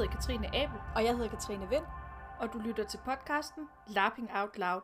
hedder Katrine Abel, Og jeg hedder Katrine Vind. og du lytter til podcasten Lapping Out Loud.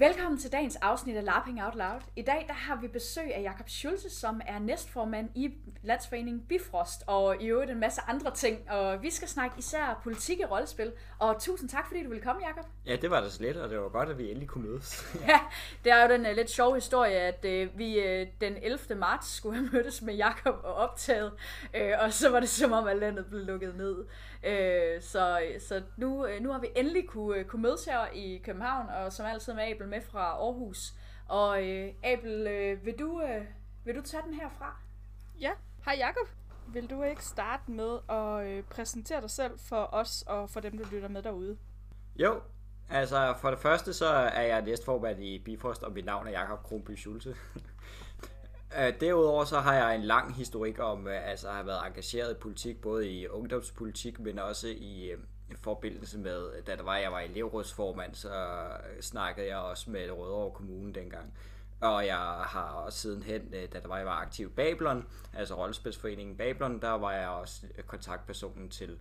Velkommen til dagens afsnit af Lapping Out Loud. I dag der har vi besøg af Jakob Schulze, som er næstformand i Landsforeningen Bifrost, og i øvrigt en masse andre ting. Og vi skal snakke især politik i rollespil. Og tusind tak, fordi du vil komme, Jakob. Ja, det var da slet, og det var godt, at vi endelig kunne mødes. Ja, det er jo den uh, lidt sjove historie, at uh, vi uh, den 11. marts skulle have mødtes med Jakob og optaget, uh, og så var det som om, at landet blev lukket ned. Uh, så så nu, uh, nu har vi endelig kunne, uh, kunne mødes her i København, og som altid med Abel med fra Aarhus. Og uh, Abel, uh, vil, du, uh, vil du tage den herfra? Ja, hej Jakob. Vil du ikke starte med at øh, præsentere dig selv for os og for dem, du lytter med derude? jo, altså for det første, så er jeg næstformand i Bifrost, og mit navn er Jakob Kronby Schulze. Øh, derudover så har jeg en lang historik om, øh, altså har været engageret i politik, både i ungdomspolitik, men også i øh, forbindelse med, da der var, jeg var elevrådsformand, så snakkede jeg også med Rødovre Kommune dengang. Og jeg har også sidenhen, da der var, jeg var aktiv i Babylon, altså Rollespilsforeningen Babylon, der var jeg også kontaktpersonen til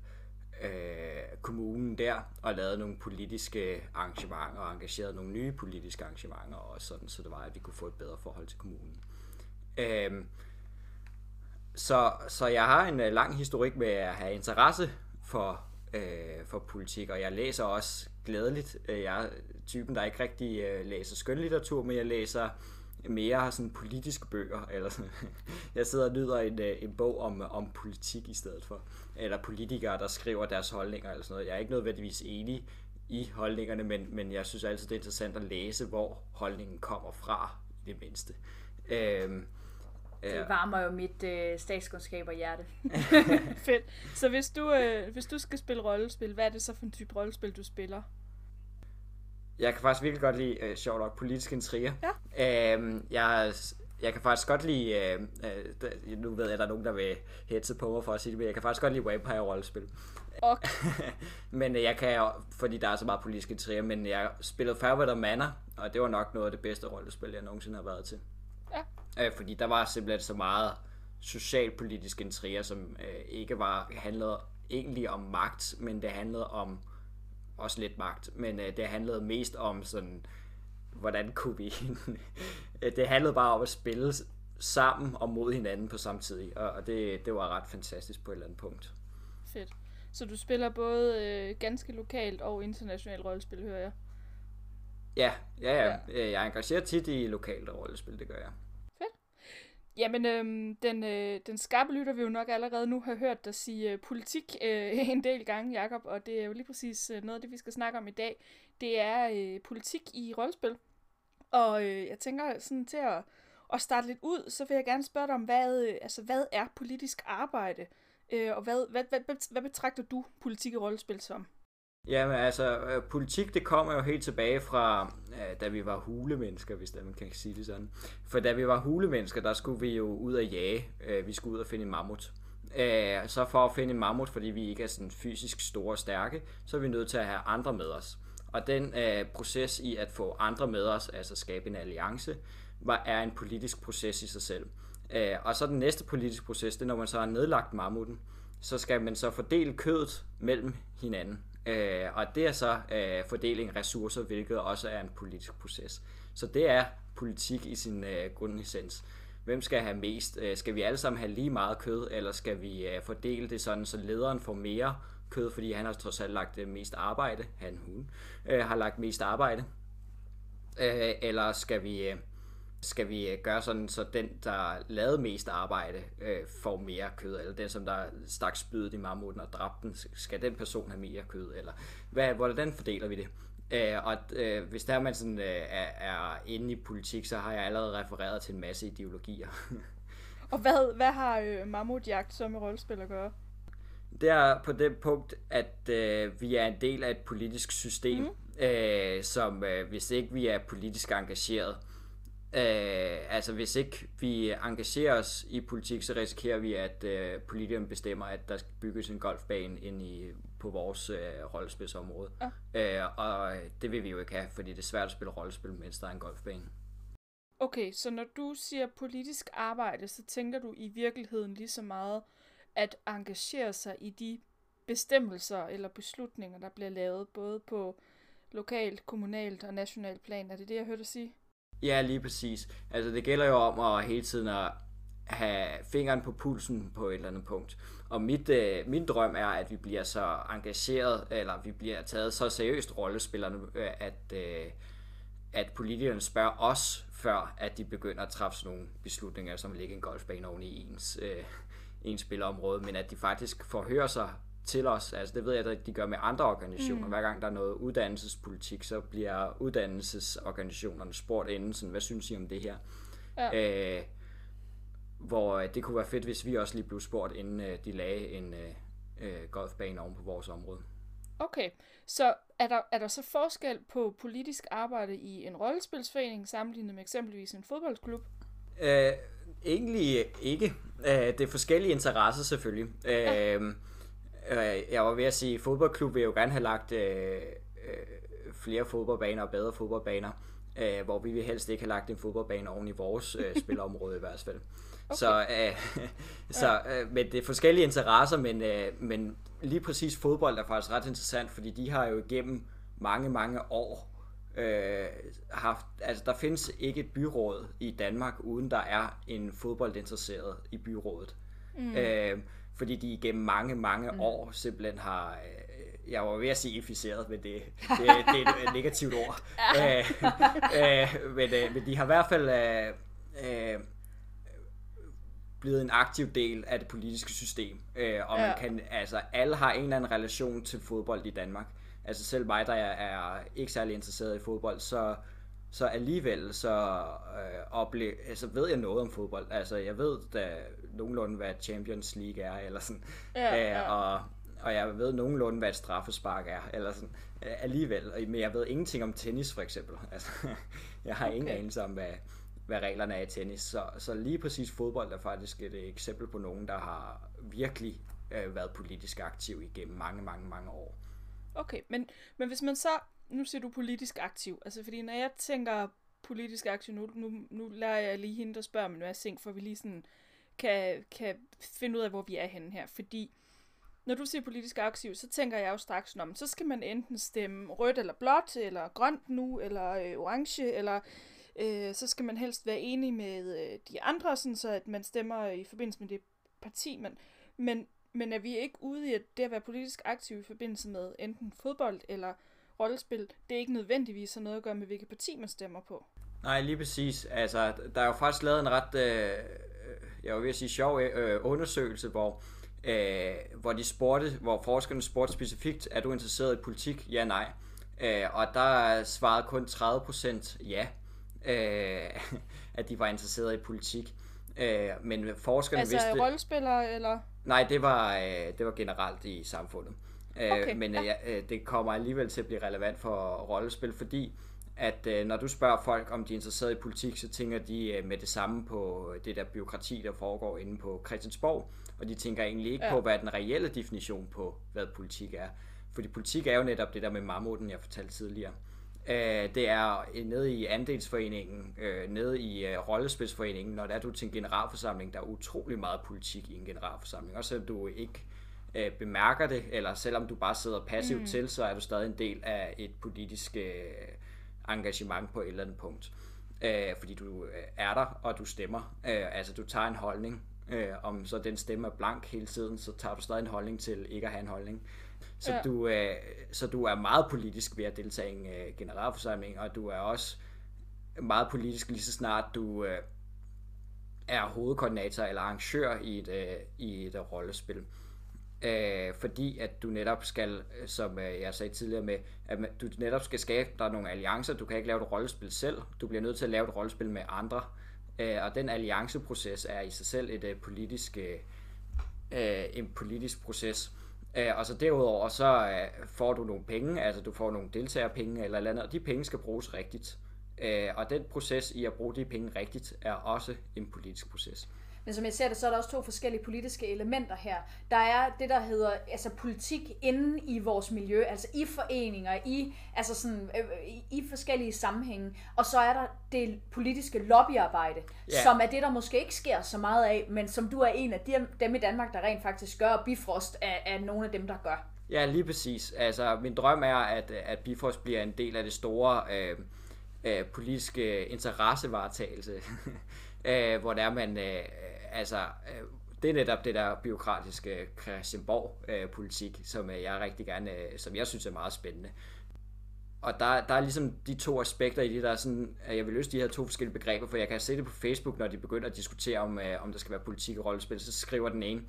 øh, kommunen der, og lavede nogle politiske arrangementer, og engagerede nogle nye politiske arrangementer, og sådan, så det var, at vi kunne få et bedre forhold til kommunen. Øhm, så, så jeg har en øh, lang historik med at have interesse for, øh, for politik, og jeg læser også glædeligt. Øh, jeg er typen, der ikke rigtig øh, læser skønlitteratur, men jeg læser mere sådan politiske bøger. Eller sådan. Jeg sidder og nyder en, øh, en bog om, om politik i stedet for. Eller politikere, der skriver deres holdninger eller sådan noget. Jeg er ikke nødvendigvis enig i holdningerne, men, men jeg synes altid, det er interessant at læse, hvor holdningen kommer fra, i det mindste. Øhm, det varmer jo mit øh, statskundskab og hjerte. Fedt. Så hvis du, øh, hvis du skal spille rollespil, hvad er det så for en type rollespil, du spiller? Jeg kan faktisk virkelig godt lide, uh, sjovt nok, politiske intriger. Ja. Øhm, jeg, jeg kan faktisk godt lide, uh, uh, nu ved jeg, at der er nogen, der vil hetze på mig for at sige det, men jeg kan faktisk godt lide vampire-rollespil. Og men øh, jeg kan jo, fordi der er så meget politiske intriger, men jeg spillede Farewell of Manor, og det var nok noget af det bedste rollespil, jeg nogensinde har været til. ja, Øh, fordi der var simpelthen så meget socialpolitiske intriger, som øh, ikke var handlede egentlig om magt, men det handlede om også lidt magt, men øh, det handlede mest om sådan, hvordan kunne vi... det handlede bare om at spille sammen og mod hinanden på samme tid, og, og det, det var ret fantastisk på et eller andet punkt. fedt. Så du spiller både øh, ganske lokalt og internationalt rollespil, hører jeg. Ja, ja, ja. Ja. ja. Jeg engagerer tit i lokalt rollespil, det gør jeg. Jamen, øhm, den, øh, den skarpe lytter vil jo nok allerede nu have hørt dig sige øh, politik øh, en del gange, Jakob, og det er jo lige præcis øh, noget af det, vi skal snakke om i dag. Det er øh, politik i rollespil. Og øh, jeg tænker sådan til at, at starte lidt ud, så vil jeg gerne spørge dig om, hvad, øh, altså, hvad er politisk arbejde? Øh, og hvad, hvad, hvad, hvad, hvad betragter du politik i rollespil som? Jamen altså, øh, politik det kommer jo helt tilbage fra, øh, da vi var hulemennesker, hvis man kan sige det sådan. For da vi var hulemennesker, der skulle vi jo ud og jage. Øh, vi skulle ud og finde en mammut. Øh, så for at finde en mammut, fordi vi ikke er sådan fysisk store og stærke, så er vi nødt til at have andre med os. Og den øh, proces i at få andre med os, altså skabe en alliance, var, er en politisk proces i sig selv. Øh, og så den næste politiske proces, det er, når man så har nedlagt mammuten, så skal man så fordele kødet mellem hinanden. Øh, og det er så øh, fordeling af ressourcer, hvilket også er en politisk proces. Så det er politik i sin øh, grundessens. Hvem skal have mest? Øh, skal vi alle sammen have lige meget kød, eller skal vi øh, fordele det sådan, så lederen får mere kød, fordi han har trods alt lagt øh, mest arbejde, han, hun, øh, har lagt mest arbejde? Øh, eller skal vi, øh, skal vi øh, gøre sådan, så den, der lavede mest arbejde, øh, får mere kød, eller den, som der stak spydet i mammuten og dræbte den, skal den person have mere kød, eller hvad, hvordan fordeler vi det? Øh, og øh, hvis der man sådan, øh, er, er inde i politik, så har jeg allerede refereret til en masse ideologier. Og hvad, hvad har øh, mammutjagt så med rollespil at gøre? Det er på det punkt, at øh, vi er en del af et politisk system, mm. øh, som øh, hvis ikke vi er politisk engageret, øh, altså hvis ikke vi engagerer os i politik, så risikerer vi, at øh, politikerne bestemmer, at der skal bygges en golfbane ind i, på vores øh, rollespilsområde. Ja. Øh, og det vil vi jo ikke have, fordi det er svært at spille rollespil, mens der er en golfbane. Okay, så når du siger politisk arbejde, så tænker du i virkeligheden lige så meget, at engagere sig i de bestemmelser eller beslutninger, der bliver lavet, både på lokalt, kommunalt og nationalt plan. Er det det, jeg hørte dig sige? Ja, lige præcis. Altså, det gælder jo om at hele tiden at have fingeren på pulsen på et eller andet punkt. Og mit, øh, min drøm er, at vi bliver så engageret, eller vi bliver taget så seriøst rollespillerne, øh, at, øh, at politikerne spørger os, før at de begynder at træffe sådan nogle beslutninger, som ligger en golfbane oven i ens, øh, ens spilområde, men at de faktisk forhører sig til os. Altså det ved jeg, at de gør med andre organisationer. Mm. Hver gang der er noget uddannelsespolitik, så bliver uddannelsesorganisationerne spurgt inden, sådan, hvad synes I om det her? Ja. Øh, hvor det kunne være fedt, hvis vi også lige blev spurgt, inden øh, de lagde en øh, øh, golfbane oven på vores område. Okay, så er der, er der så forskel på politisk arbejde i en rollespilsforening sammenlignet med eksempelvis en fodboldklub? Øh, egentlig ikke. Øh, det er forskellige interesser selvfølgelig. Ja. Øh, jeg var ved at sige, at fodboldklub vil jo gerne have lagt øh, øh, flere fodboldbaner og bedre fodboldbaner, øh, hvor vi vil helst ikke have lagt en fodboldbane oven i vores øh, spilområde i hvert fald. Okay. Så, øh, så øh, men det er forskellige interesser, men, øh, men lige præcis fodbold er faktisk ret interessant, fordi de har jo igennem mange, mange år øh, haft, altså der findes ikke et byråd i Danmark, uden der er en fodboldinteresseret i byrådet. Mm. Øh, fordi de igennem mange, mange mm. år simpelthen har, øh, jeg var ved at sige inficeret, men det, det, det er et negativt ord. ja. øh, øh, men, øh, men de har i hvert fald øh, øh, blevet en aktiv del af det politiske system. Øh, og ja. man kan, altså, alle har en eller anden relation til fodbold i Danmark. Altså selv mig, der er, er ikke særlig interesseret i fodbold, så, så alligevel så øh, ople- altså, ved jeg noget om fodbold. Altså jeg ved da nogenlunde, hvad Champions League er, eller sådan. Ja, øh, ja. Og, og jeg ved nogenlunde, hvad et straffespark er, eller sådan. Øh, alligevel. Men jeg ved ingenting om tennis, for eksempel. Altså, jeg har okay. ingen anelse om, hvad, hvad reglerne er i tennis. Så, så lige præcis fodbold er faktisk et eksempel på nogen, der har virkelig øh, været politisk aktiv igennem mange, mange, mange år. Okay, men, men hvis man så, nu siger du politisk aktiv, altså fordi når jeg tænker politisk aktiv, nu, nu, nu lærer jeg lige hende, der spørger mig, nu er jeg for vi lige sådan kan, kan finde ud af, hvor vi er henne her, fordi når du siger politisk aktiv, så tænker jeg jo straks, om så skal man enten stemme rødt eller blåt, eller grønt nu, eller øh, orange, eller øh, så skal man helst være enig med øh, de andre, sådan så at man stemmer i forbindelse med det parti, man... men, men er vi ikke ude i, at det at være politisk aktiv i forbindelse med enten fodbold eller rollespil, det er ikke nødvendigvis har noget at gøre med, hvilket parti man stemmer på? Nej, lige præcis. Altså, der er jo faktisk lavet en ret, øh, jeg vil sige, sjov øh, undersøgelse, hvor, øh, hvor de spurgte, hvor forskerne spurgte specifikt, er du interesseret i politik? Ja, nej. Øh, og der svarede kun 30% ja øh, at de var interesseret i politik. Øh, men forskerne altså, vidste... Altså rollespillere, eller? Nej, det var, øh, det var generelt i samfundet. Øh, okay, men ja. Øh, det kommer alligevel til at blive relevant for rollespil, fordi at øh, når du spørger folk, om de er interesseret i politik, så tænker de øh, med det samme på det der byråkrati, der foregår inde på Christiansborg, og de tænker egentlig ikke ja. på, hvad den reelle definition på, hvad politik er. Fordi politik er jo netop det der med mammuten, jeg fortalte tidligere. Øh, det er nede i andelsforeningen, øh, nede i øh, rollespidsforeningen, når der er du til en generalforsamling, der er utrolig meget politik i en generalforsamling. Også selvom du ikke øh, bemærker det, eller selvom du bare sidder passivt mm. til, så er du stadig en del af et politisk øh, engagement på et eller andet punkt. Øh, fordi du øh, er der, og du stemmer. Øh, altså du tager en holdning. Øh, om så den stemme er blank hele tiden, så tager du stadig en holdning til ikke at have en holdning. Så, ja. du, øh, så du er meget politisk ved at deltage i en øh, generalforsamling, og du er også meget politisk lige så snart du øh, er hovedkoordinator eller arrangør i et, øh, i et øh, rollespil. Øh, Øh, fordi at du netop skal, øh, som øh, jeg sagde tidligere med, at du netop skal skabe der nogle alliancer. Du kan ikke lave et rollespil selv. Du bliver nødt til at lave et rollespil med andre. Øh, og den allianceproces er i sig selv et øh, politisk, øh, øh en politisk proces. Øh, og så derudover, så øh, får du nogle penge, altså du får nogle deltagerpenge eller eller andet, og de penge skal bruges rigtigt. Øh, og den proces i at bruge de penge rigtigt, er også en politisk proces. Men som jeg ser det, så er der også to forskellige politiske elementer her. Der er det, der hedder altså politik inden i vores miljø, altså i foreninger, i, altså sådan, øh, i, i forskellige sammenhænge. Og så er der det politiske lobbyarbejde, Ja. som er det, der måske ikke sker så meget af, men som du er en af dem, dem i Danmark, der rent faktisk gør, og Bifrost er, er nogle af dem, der gør. Ja, lige præcis. Altså, min drøm er, at, at Bifrost bliver en del af det store øh, øh, politiske interessevaretagelse, øh, hvor der er man, øh, altså, øh, det er netop det der byråkratiske Christianborg-politik, øh, som øh, jeg rigtig gerne, øh, som jeg synes er meget spændende. Og der, der er ligesom de to aspekter i det, der er sådan, at jeg vil løse de her to forskellige begreber, for jeg kan se det på Facebook, når de begynder at diskutere, om, øh, om der skal være politik og rollespil, så skriver den ene,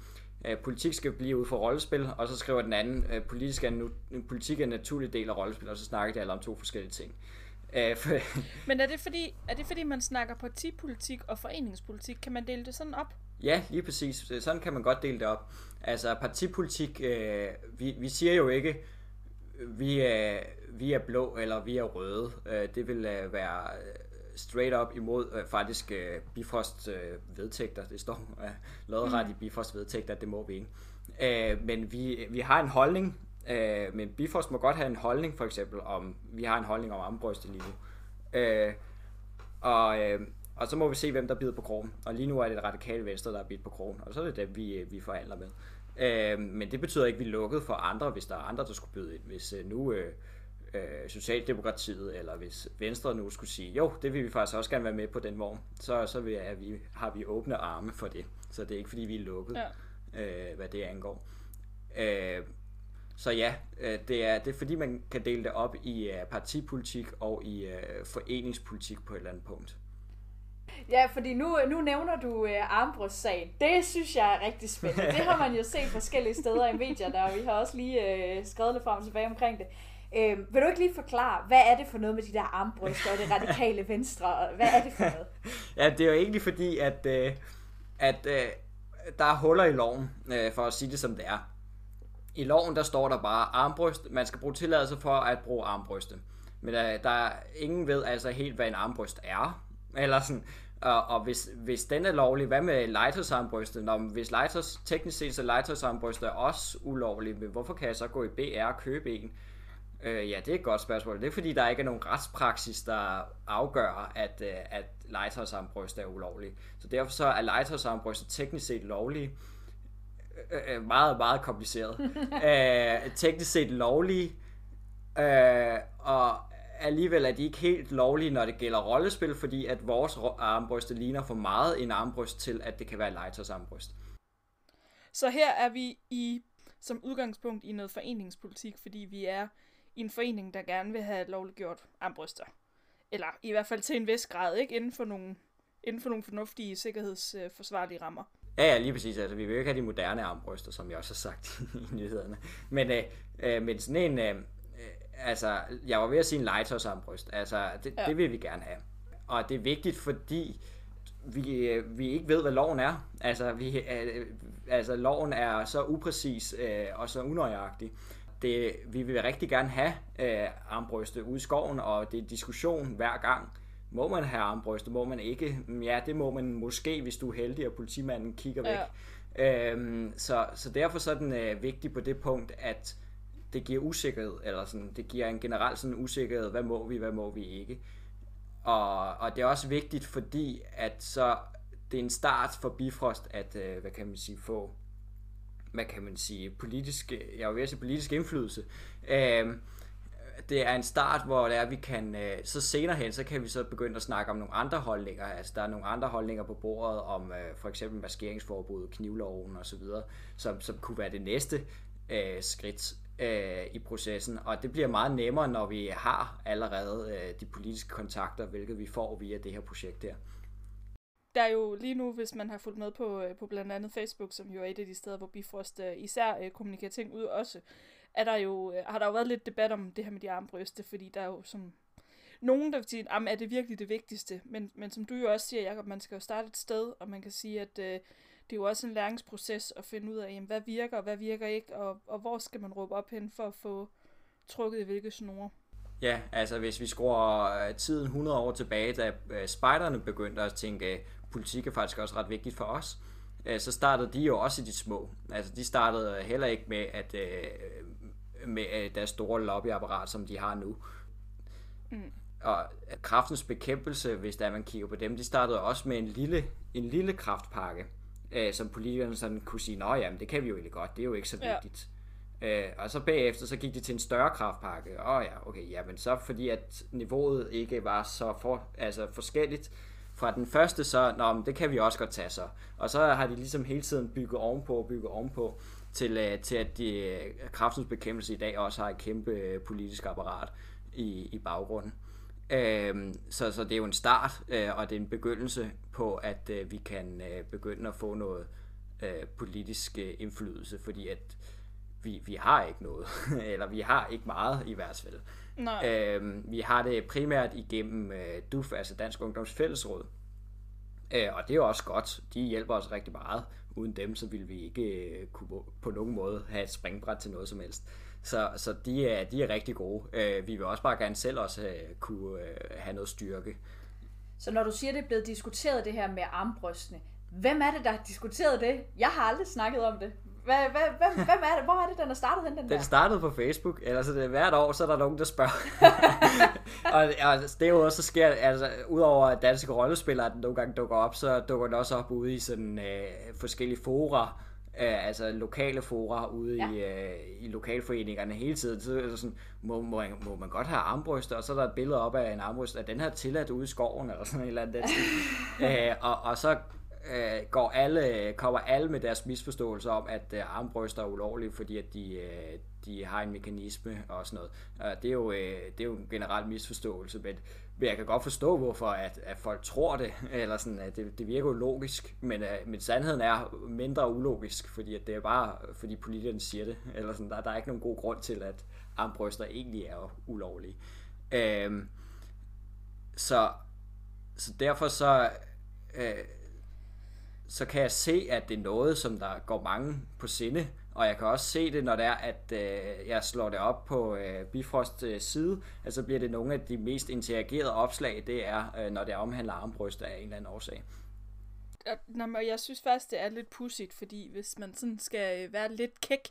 øh, politik skal blive ud for rollespil, og så skriver den anden, øh, politik, er nu, politik er en naturlig del af rollespil, og så snakker de alle om to forskellige ting. Øh, for, Men er det, fordi, er det fordi, man snakker partipolitik og foreningspolitik? Kan man dele det sådan op? Ja, lige præcis. Sådan kan man godt dele det op. Altså partipolitik, øh, vi, vi siger jo ikke, vi er, vi er blå eller vi er røde. Øh, det vil øh, være øh, straight up imod øh, faktisk øh, Bifrost øh, vedtægter. Det står øh, lodret mm. i Bifrost vedtægter, at det må vi ikke. Øh, men vi, vi har en holdning, øh, men Bifrost må godt have en holdning, for eksempel om, vi har en holdning om armbrystet lige nu. Øh, og, øh, og så må vi se, hvem der bider på krogen. Og lige nu er det det radikale venstre, der er bidt på krogen. Og så er det dem, vi, vi forhandler med. Øh, men det betyder ikke, at vi er lukket for andre, hvis der er andre, der skulle byde ind. Hvis øh, nu øh, øh, Socialdemokratiet, eller hvis Venstre nu skulle sige, jo, det vil vi faktisk også gerne være med på den vogn, så, så vil, er vi, har vi åbne arme for det. Så det er ikke, fordi vi er lukket, ja. øh, hvad det angår. Øh, så ja, øh, det er, det er fordi, man kan dele det op i uh, partipolitik og i uh, foreningspolitik på et eller andet punkt. Ja, fordi nu, nu nævner du uh, armbrystsagen. Det synes jeg er rigtig spændende. Det har man jo set forskellige steder i medierne, og vi har også lige uh, skrevet lidt frem og tilbage omkring det. Uh, vil du ikke lige forklare, hvad er det for noget med de der armbryster og det radikale venstre? Hvad er det for noget? ja, det er jo egentlig fordi, at, uh, at uh, der er huller i loven, uh, for at sige det som det er. I loven der står der bare armbryst. Man skal bruge tilladelse for at bruge armbryste. Men uh, der er ingen ved altså helt, hvad en armbryst er. Eller sådan, og, og hvis, hvis den er lovlig, hvad med Lighters armbryste? Når, hvis Lighters, teknisk set så Lighters armbryste er også ulovlig, men hvorfor kan jeg så gå i BR og købe en? Øh, ja, det er et godt spørgsmål. Det er fordi, der ikke er nogen retspraksis, der afgør, at, øh, at Lighters armbryste er ulovlig. Så derfor så er Lighters armbryste teknisk set lovlige. Øh, meget, meget kompliceret. øh, teknisk set lovlige. Øh, og alligevel er de ikke helt lovlige, når det gælder rollespil, fordi at vores armbryste ligner for meget en armbryst til, at det kan være Lighters armbryst. Så her er vi i som udgangspunkt i noget foreningspolitik, fordi vi er i en forening, der gerne vil have lovliggjort armbryster. Eller i hvert fald til en vis grad, ikke? Inden for nogle, inden for nogle fornuftige sikkerhedsforsvarlige rammer. Ja, ja, lige præcis. Altså, vi vil jo ikke have de moderne armbryster, som jeg også har sagt i nyhederne. Men, øh, øh, men sådan en... Øh, altså, jeg var ved at sige en legetøjs armbryst. Altså, det, ja. det vil vi gerne have. Og det er vigtigt, fordi vi, vi ikke ved, hvad loven er. Altså, vi, øh, altså loven er så upræcis øh, og så unøjagtig. Det, vi vil rigtig gerne have øh, armbryste ude i skoven, og det er diskussion hver gang. Må man have armbryste? Må man ikke? Ja, det må man måske, hvis du er heldig, og politimanden kigger væk. Ja. Øhm, så, så derfor så er den øh, vigtig på det punkt, at det giver usikkerhed, eller sådan, det giver en generel sådan usikkerhed, hvad må vi, hvad må vi ikke. Og, og det er også vigtigt, fordi at så det er en start for Bifrost at, øh, hvad kan man sige, få, hvad kan man sige, politisk, jeg vil sige politisk indflydelse. Øh, det er en start, hvor det er, vi kan, øh, så senere hen, så kan vi så begynde at snakke om nogle andre holdninger. Altså, der er nogle andre holdninger på bordet om øh, for eksempel maskeringsforbud, knivloven osv., som, som kunne være det næste øh, skridt øh, i processen, og det bliver meget nemmere, når vi har allerede øh, de politiske kontakter, hvilket vi får via det her projekt her. Der er jo lige nu, hvis man har fulgt med på, øh, på blandt andet Facebook, som jo er et af de steder, hvor Bifrost øh, især øh, kommunikerer ting ud også, er der jo, øh, har der jo været lidt debat om det her med de armbryste, fordi der er jo som nogen, der vil sige, er det virkelig det vigtigste? Men, men som du jo også siger, Jacob, man skal jo starte et sted, og man kan sige, at øh, det er jo også en læringsproces at finde ud af, jamen, hvad virker og hvad virker ikke, og, og hvor skal man råbe op hen for at få trukket i hvilke snore. Ja, altså hvis vi skruer øh, tiden 100 år tilbage, da øh, spejderne begyndte at tænke, at politik er faktisk også ret vigtigt for os, så startede de jo også i de små. Altså de startede heller ikke med, at øh, med deres store lobbyapparat, som de har nu. Mm. Og kraftens bekæmpelse, hvis der man kigger på dem, de startede også med en lille, en lille kraftpakke, som politikerne sådan kunne sige, nå jamen, det kan vi jo egentlig godt, det er jo ikke så vigtigt. Ja. Øh, og så bagefter, så gik de til en større kraftpakke. Åh oh, ja, okay, ja, men så fordi at niveauet ikke var så for, altså forskelligt fra den første, så nå, men det kan vi også godt tage så. Og så har de ligesom hele tiden bygget ovenpå og bygget ovenpå, til, uh, til at de, uh, kraftens bekæmpelse i dag også har et kæmpe uh, politisk apparat i, i baggrunden. Uh, så, så det er jo en start, uh, og det er en begyndelse på, at vi kan begynde at få noget politisk indflydelse, fordi at vi, vi har ikke noget, eller vi har ikke meget i hvert fald. Nej. Øhm, vi har det primært igennem øh, DUF, altså Dansk Ungdoms Fællesråd. Øh, og det er også godt. De hjælper os rigtig meget. Uden dem, så ville vi ikke øh, kunne på nogen måde have et springbræt til noget som helst. Så, så de, er, de er rigtig gode. Øh, vi vil også bare gerne selv også øh, kunne øh, have noget styrke. Så når du siger, det er blevet diskuteret det her med armbrystene, hvem er det, der har diskuteret det? Jeg har aldrig snakket om det. Hvad, hvad, hvem, hvem er det? Hvor er det, den er startet den Den der? startede på Facebook. Altså, det, hvert år, så er der nogen, der spørger. og, og det er jo også, så sker, altså, udover at danske rollespillere nogle gange dukker op, så dukker det også op ude i sådan øh, forskellige fora, øh, altså lokale fora ude ja. i, øh, i lokalforeningerne hele tiden. Så er det sådan, må, må, må man godt have armbryster, og så er der et billede op af en armbryst, er den her tilladt ude i skoven, eller sådan en eller anden. øh, og, og så øh, går alle, kommer alle med deres misforståelser om, at øh, armbryster er ulovlige, fordi at de, øh, de har en mekanisme og sådan noget. Og det er jo, øh, det er jo en generel misforståelse, men, men jeg kan godt forstå, hvorfor at, at folk tror det, eller sådan, at det, det virker jo logisk, men, øh, men sandheden er mindre ulogisk, fordi at det er bare, fordi politikerne siger det, eller sådan, der, der er ikke nogen god grund til, at armbryster egentlig er ulovlige. Øh, så, så derfor så... Øh, så kan jeg se, at det er noget, som der går mange på sinde, og jeg kan også se det, når det er, at øh, jeg slår det op på øh, Bifrost øh, side, så bliver det nogle af de mest interagerede opslag, det er, øh, når det omhandler armbryster af en eller anden årsag. Nå, men jeg synes faktisk, det er lidt pudsigt, fordi hvis man sådan skal øh, være lidt kæk,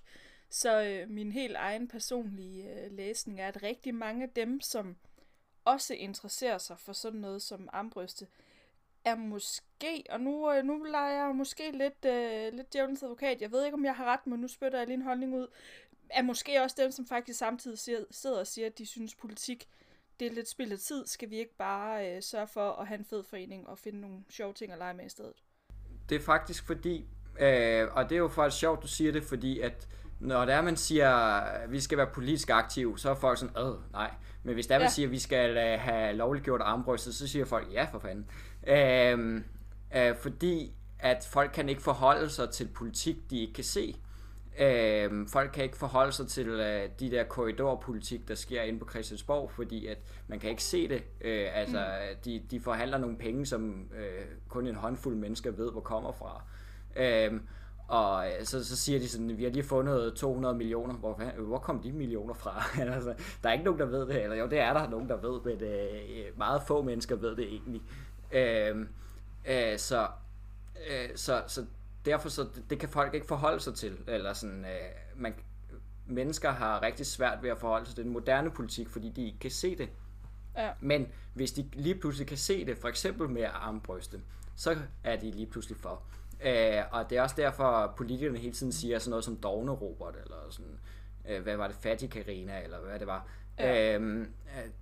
så øh, min helt egen personlige øh, læsning er, at rigtig mange af dem, som også interesserer sig for sådan noget som armbryste, øh, er måske, og nu, øh, nu leger jeg måske lidt, øh, lidt djævelens advokat, jeg ved ikke, om jeg har ret, men nu spytter jeg lige en holdning ud, er måske også dem, som faktisk samtidig siger, sidder og siger, at de synes politik, det er lidt spild af tid, skal vi ikke bare øh, sørge for at have en fed forening og finde nogle sjove ting at lege med i stedet? Det er faktisk fordi, øh, og det er jo faktisk sjovt, du siger det, fordi at når det er, man siger, at vi skal være politisk aktive, så er folk sådan, øh, nej. Men hvis der ja. man siger, at vi skal uh, have lovliggjort armbrystet, så siger folk, ja for fanden. Øh, øh, fordi at folk kan ikke forholde sig til politik, de ikke kan se. Øh, folk kan ikke forholde sig til øh, de der korridorpolitik, der sker inde på Christiansborg, fordi at man kan ikke se det. Øh, altså, mm. de, de forhandler nogle penge, som øh, kun en håndfuld mennesker ved, hvor kommer fra. Øh, og øh, så, så siger de sådan, vi har lige fundet 200 millioner. Hvor, hvor kom de millioner fra? altså, der er ikke nogen, der ved det. Eller jo, det er der nogen, der ved, men øh, meget få mennesker ved det egentlig. Øh, øh, så, øh, så, så derfor så det, det kan folk ikke forholde sig til. Eller sådan, øh, man, mennesker har rigtig svært ved at forholde sig til den moderne politik, fordi de ikke kan se det. Ja. Men hvis de lige pludselig kan se det, for eksempel med armbryste, så er de lige pludselig for. Øh, og det er også derfor, at politikerne hele tiden siger sådan noget som Dogne Robert, eller sådan, øh, hvad var det, Fattig Karina, eller hvad det var. Ja. Øhm,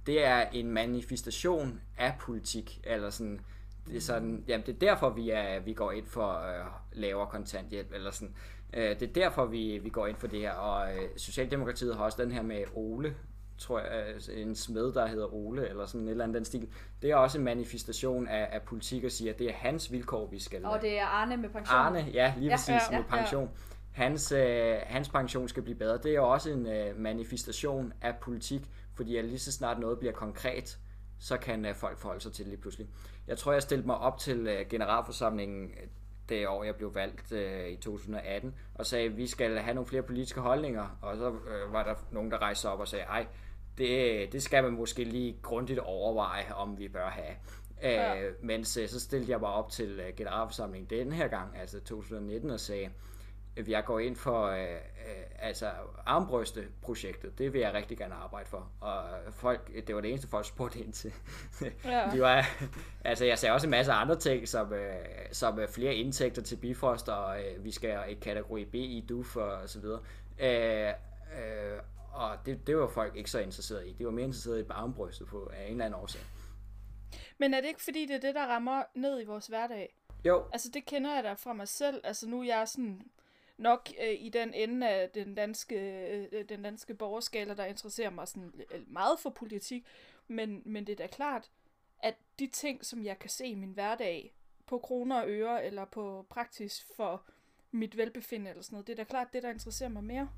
det er en manifestation af politik, eller sådan, det er sådan, jamen det er derfor, vi, er, vi går ind for øh, lavere kontanthjælp, eller sådan, øh, det er derfor, vi, vi går ind for det her, og øh, Socialdemokratiet har også den her med Ole, tror jeg, en smed, der hedder Ole, eller sådan et eller andet den stil. Det er også en manifestation af, af politik at sige, at det er hans vilkår, vi skal... Og det er Arne med pension. Arne, ja, lige præcis, ja, ja, med pension. Ja hans, øh, hans pension skal blive bedre. Det er også en øh, manifestation af politik, fordi at lige så snart noget bliver konkret, så kan øh, folk forholde sig til det lige pludselig. Jeg tror, jeg stillede mig op til øh, generalforsamlingen øh, det år, jeg blev valgt øh, i 2018, og sagde, at vi skal have nogle flere politiske holdninger, og så øh, var der nogen, der rejste op og sagde, ej, det, det skal man måske lige grundigt overveje, om vi bør have. Ja. Øh, mens øh, så stillede jeg mig op til øh, generalforsamlingen denne her gang, altså 2019, og sagde, at jeg går ind for øh, øh, altså armbryste-projektet. Det vil jeg rigtig gerne arbejde for. Og folk, det var det eneste, folk spurgte ind til. Ja. De var, altså jeg sagde også en masse andre ting, som, øh, som flere indtægter til Bifrost, og øh, vi skal i kategori B i DUF og så videre. Øh, øh, og det, det var folk ikke så interesseret i. De var mere interesseret i armbrystet på af en eller anden årsag. Men er det ikke fordi, det er det, der rammer ned i vores hverdag? Jo. Altså det kender jeg da fra mig selv. Altså nu er jeg sådan nok øh, i den ende af den danske, øh, den danske borgerskala, der interesserer mig sådan meget for politik. Men, men det er da klart, at de ting, som jeg kan se i min hverdag, på kroner og øre, eller på praktisk for mit velbefindende eller sådan noget, det er da klart det, der interesserer mig mere.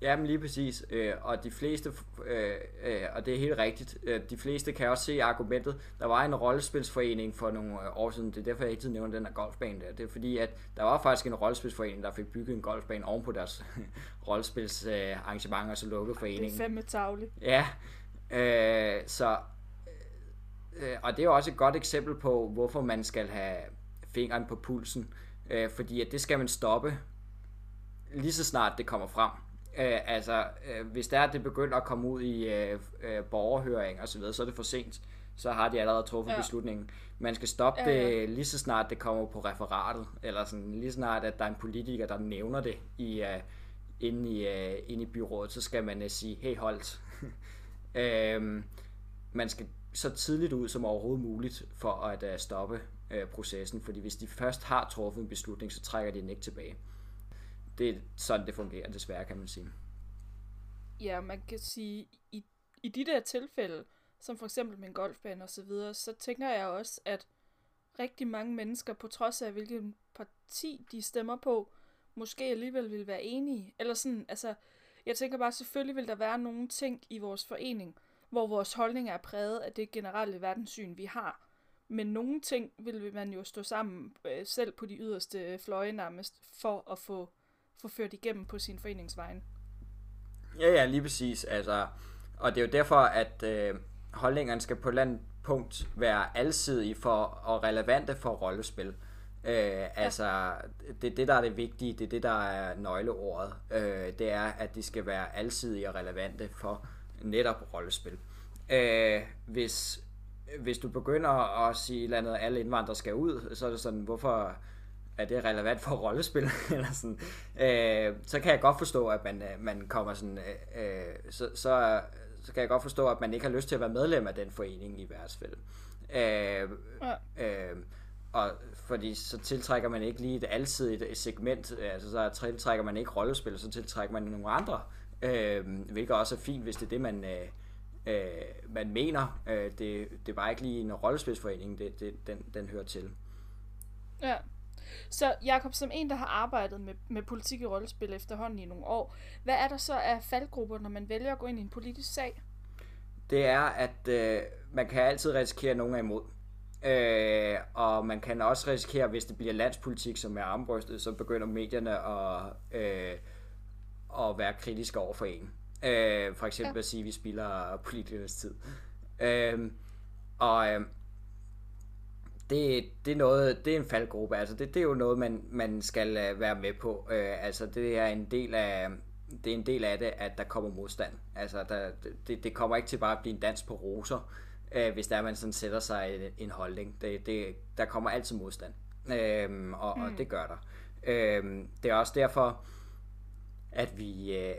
Ja, men lige præcis. Øh, og de fleste, øh, øh, og det er helt rigtigt, øh, de fleste kan også se argumentet. Der var en rollespilsforening for nogle øh, år siden, det er derfor, jeg altid nævner den her golfbane der. Det er fordi, at der var faktisk en rollespilsforening, der fik bygget en golfbane oven på deres rollespilsarrangementer, øh, så lukkede foreningen. Det er fandme tavligt. Ja, øh, så, øh, og det er også et godt eksempel på, hvorfor man skal have fingeren på pulsen, øh, fordi at det skal man stoppe lige så snart det kommer frem. Øh, altså, øh, hvis der er, det begynder at komme ud i øh, øh, borgerhøring og så videre, så er det for sent. Så har de allerede truffet ja. beslutningen. Man skal stoppe ja, ja. det lige så snart det kommer på referatet, eller sådan lige så snart, at der er en politiker, der nævner det i, uh, inde, i, uh, inde i byrådet, så skal man uh, sige, hey holdt. øhm, man skal så tidligt ud som overhovedet muligt for at uh, stoppe uh, processen, fordi hvis de først har truffet en beslutning, så trækker de den ikke tilbage det er sådan, det fungerer desværre, kan man sige. Ja, man kan sige, i, i de der tilfælde, som for eksempel med en golfbane og så videre, så tænker jeg også, at rigtig mange mennesker, på trods af hvilken parti de stemmer på, måske alligevel vil være enige. Eller sådan, altså, jeg tænker bare, selvfølgelig vil der være nogle ting i vores forening, hvor vores holdning er præget af det generelle verdenssyn, vi har. Men nogle ting vil man jo stå sammen, øh, selv på de yderste fløje nærmest, for at få få ført igennem på sin foreningsvejen. Ja, ja, lige præcis. Altså, og det er jo derfor, at øh, holdningerne skal på et eller andet punkt være alsidige for, og relevante for rollespil. Øh, ja. Altså, det er det, der er det vigtige, det er det, der er nøgleordet. Øh, det er, at de skal være alsidige og relevante for netop rollespil. Øh, hvis, hvis du begynder at sige, at alle indvandrere skal ud, så er det sådan, hvorfor er det relevant for rollespil, eller sådan, øh, så kan jeg godt forstå, at man, øh, man kommer sådan, øh, øh, så, så, så kan jeg godt forstå, at man ikke har lyst til at være medlem af den forening i værtsfælde. Øh, ja. øh, og fordi så tiltrækker man ikke lige et alsidigt segment, altså så tiltrækker man ikke rollespil, så tiltrækker man nogle andre, øh, hvilket også er fint, hvis det er det, man, øh, øh, man mener. Øh, det, det er bare ikke lige en rollespilsforening, det, det, den, den hører til. Ja, så Jakob, som en, der har arbejdet med, med politik i rollespil efterhånden i nogle år, hvad er der så af faldgrupper, når man vælger at gå ind i en politisk sag? Det er, at øh, man kan altid risikere, at nogen er imod. Øh, og man kan også risikere, hvis det bliver landspolitik, som er armbrystet, så begynder medierne at, øh, at være kritiske over for en. Øh, for eksempel ja. at sige, at vi spilder politikernes tid. Øh, og øh, det, det, er noget, det er en faldgruppe. Altså det, det er jo noget, man, man skal uh, være med på. Uh, altså det er en del af det er en del af det, at der kommer modstand. Altså der, det, det kommer ikke til bare at blive en dans på roser, uh, hvis der man sådan sætter sig en, en holdning. Det, det, der kommer altid modstand. Uh, og, mm. og det gør der. Uh, det er også derfor, at vi... Uh,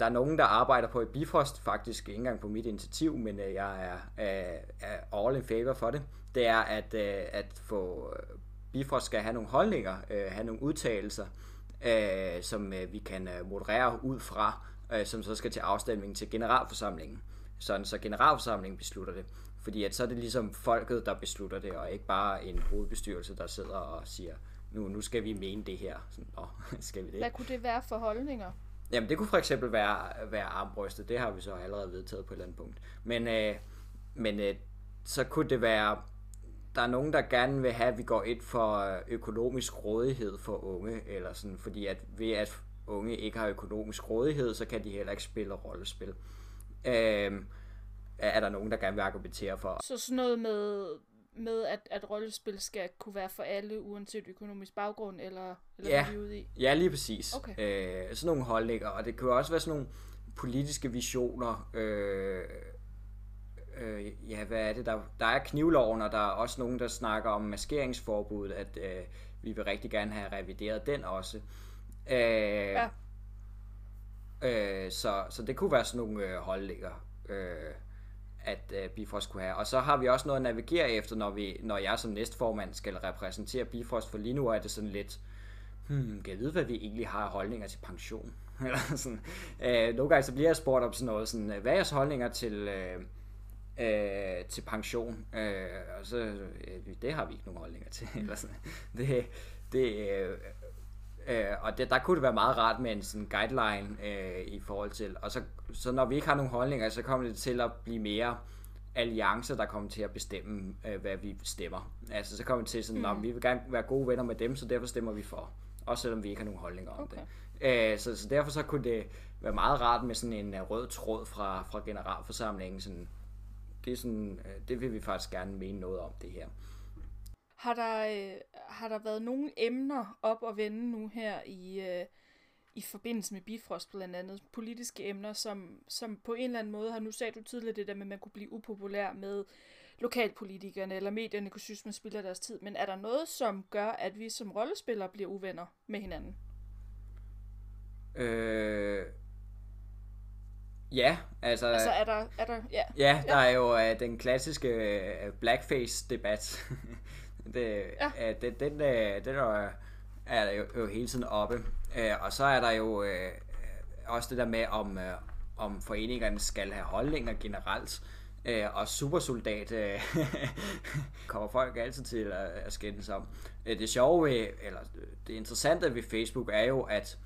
der er nogen, der arbejder på et Bifrost, faktisk ikke engang på mit initiativ, men uh, jeg er, uh, er all in favor for det det er at, øh, at få øh, Bifrost skal have nogle holdninger, øh, have nogle udtalelser, øh, som øh, vi kan øh, moderere ud fra, øh, som så skal til afstemning til generalforsamlingen. Sådan så generalforsamlingen beslutter det. Fordi at så er det ligesom folket, der beslutter det, og ikke bare en hovedbestyrelse, der sidder og siger, nu, nu skal vi mene det her. Sådan, Åh, skal vi det? Hvad kunne det være for holdninger? Jamen det kunne for eksempel være, være armbrystet, det har vi så allerede vedtaget på et eller andet punkt. Men, øh, men øh, så kunne det være der er nogen, der gerne vil have, at vi går ind for økonomisk rådighed for unge, eller sådan, fordi at ved at unge ikke har økonomisk rådighed, så kan de heller ikke spille rollespil. øh, er der nogen, der gerne vil argumentere for. Så sådan noget med, med at, at rollespil skal kunne være for alle, uanset økonomisk baggrund, eller, eller Ja. hvad vi er ude i? Ja, lige præcis. Okay. Øh, sådan nogle holdninger, og det kan jo også være sådan nogle politiske visioner. Øh, øh, ja, hvad er det? Der, der er knivloven, og der er også nogen, der snakker om maskeringsforbuddet, at øh, vi vil rigtig gerne have revideret den også. Øh, Ja. øh, så, så det kunne være sådan nogle øh, holdninger, øh, at øh, Bifrost kunne have. Og så har vi også noget at navigere efter, når, vi, når jeg som næstformand skal repræsentere Bifrost, for lige nu er det sådan lidt, hmm, kan jeg vide, hvad vi egentlig har holdninger til pension? Eller sådan. Øh, nogle gange så bliver jeg spurgt om sådan noget, sådan, hvad er jeres holdninger til, øh, øh, til pension? Øh, og så, øh, det har vi ikke nogen holdninger til. Eller sådan. Det, det, øh, øh, og det, der kunne det være meget rart med en sådan guideline øh, i forhold til, og så, så når vi ikke har nogen holdninger, så kommer det til at blive mere alliancer, der kommer til at bestemme, øh, hvad vi stemmer. Altså, så kommer det til sådan, mm. vi vil gerne være gode venner med dem, så derfor stemmer vi for. Også selvom vi ikke har nogen holdninger om Okay. det. Øh, så, så derfor så kunne det være meget rart med sådan en uh, rød tråd fra, fra generalforsamlingen. Sådan, det, er sådan, øh, det vil vi faktisk gerne mene noget om, det her. Har der, øh, har der været nogle emner op at vende nu her i, øh, i forbindelse med Bifrost blandt andet? Politiske emner, som, som på en eller anden måde har, nu sagde du tidligere det der med, at man kunne blive upopulær med lokalpolitikerne, eller medierne kunne synes, man spilder deres tid. Men er der noget, som gør, at vi som rollespillere bliver uvenner med hinanden? Øh, ja, altså... Altså er der, er der ja, Ja, der er jo øh, den klassiske øh, blackface-debat. det, Ja. øh, den, den, øh, den er, er jo, jo hele tiden oppe. Øh, og så er der jo øh, også det der med, om, øh, om foreningerne skal have holdninger generelt. Øh, og supersoldat øh, kommer folk altid til at, at skændes om. Det sjove ved, eller det interessante ved Facebook er jo, at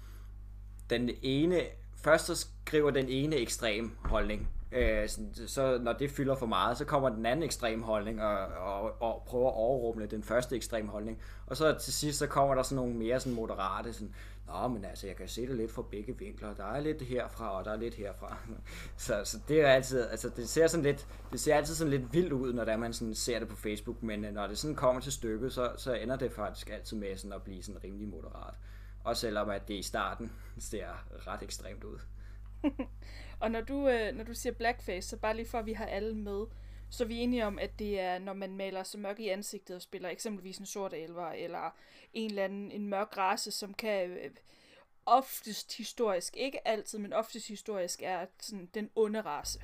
den ene, først så skriver den ene ekstrem holdning, øh, så når det fylder for meget, så kommer den anden ekstrem holdning og, og, og prøver at overrumle den første ekstrem holdning. Og så til sidst, så kommer der sådan nogle mere sådan moderate, sådan, Nå, men altså, jeg kan se det lidt fra begge vinkler. Der er lidt herfra, og der er lidt herfra. Så, så det er altid, altså, det ser sådan lidt, det ser altid sådan lidt vildt ud, når der man sådan ser det på Facebook, men øh, når det sådan kommer til stykket, så, så ender det faktisk altid med sådan at blive sådan rimelig moderat. Også selvom at det i starten ser ret ekstremt ud. Og når du, øh, når du siger blackface, så bare lige for, at vi har alle med, så er vi enige om, at det er, når man maler sig mørk i ansigtet og spiller eksempelvis en sort elver, eller en eller anden en mørk race, som kan øh, oftest historisk, ikke altid, men oftest historisk er sådan den onde race.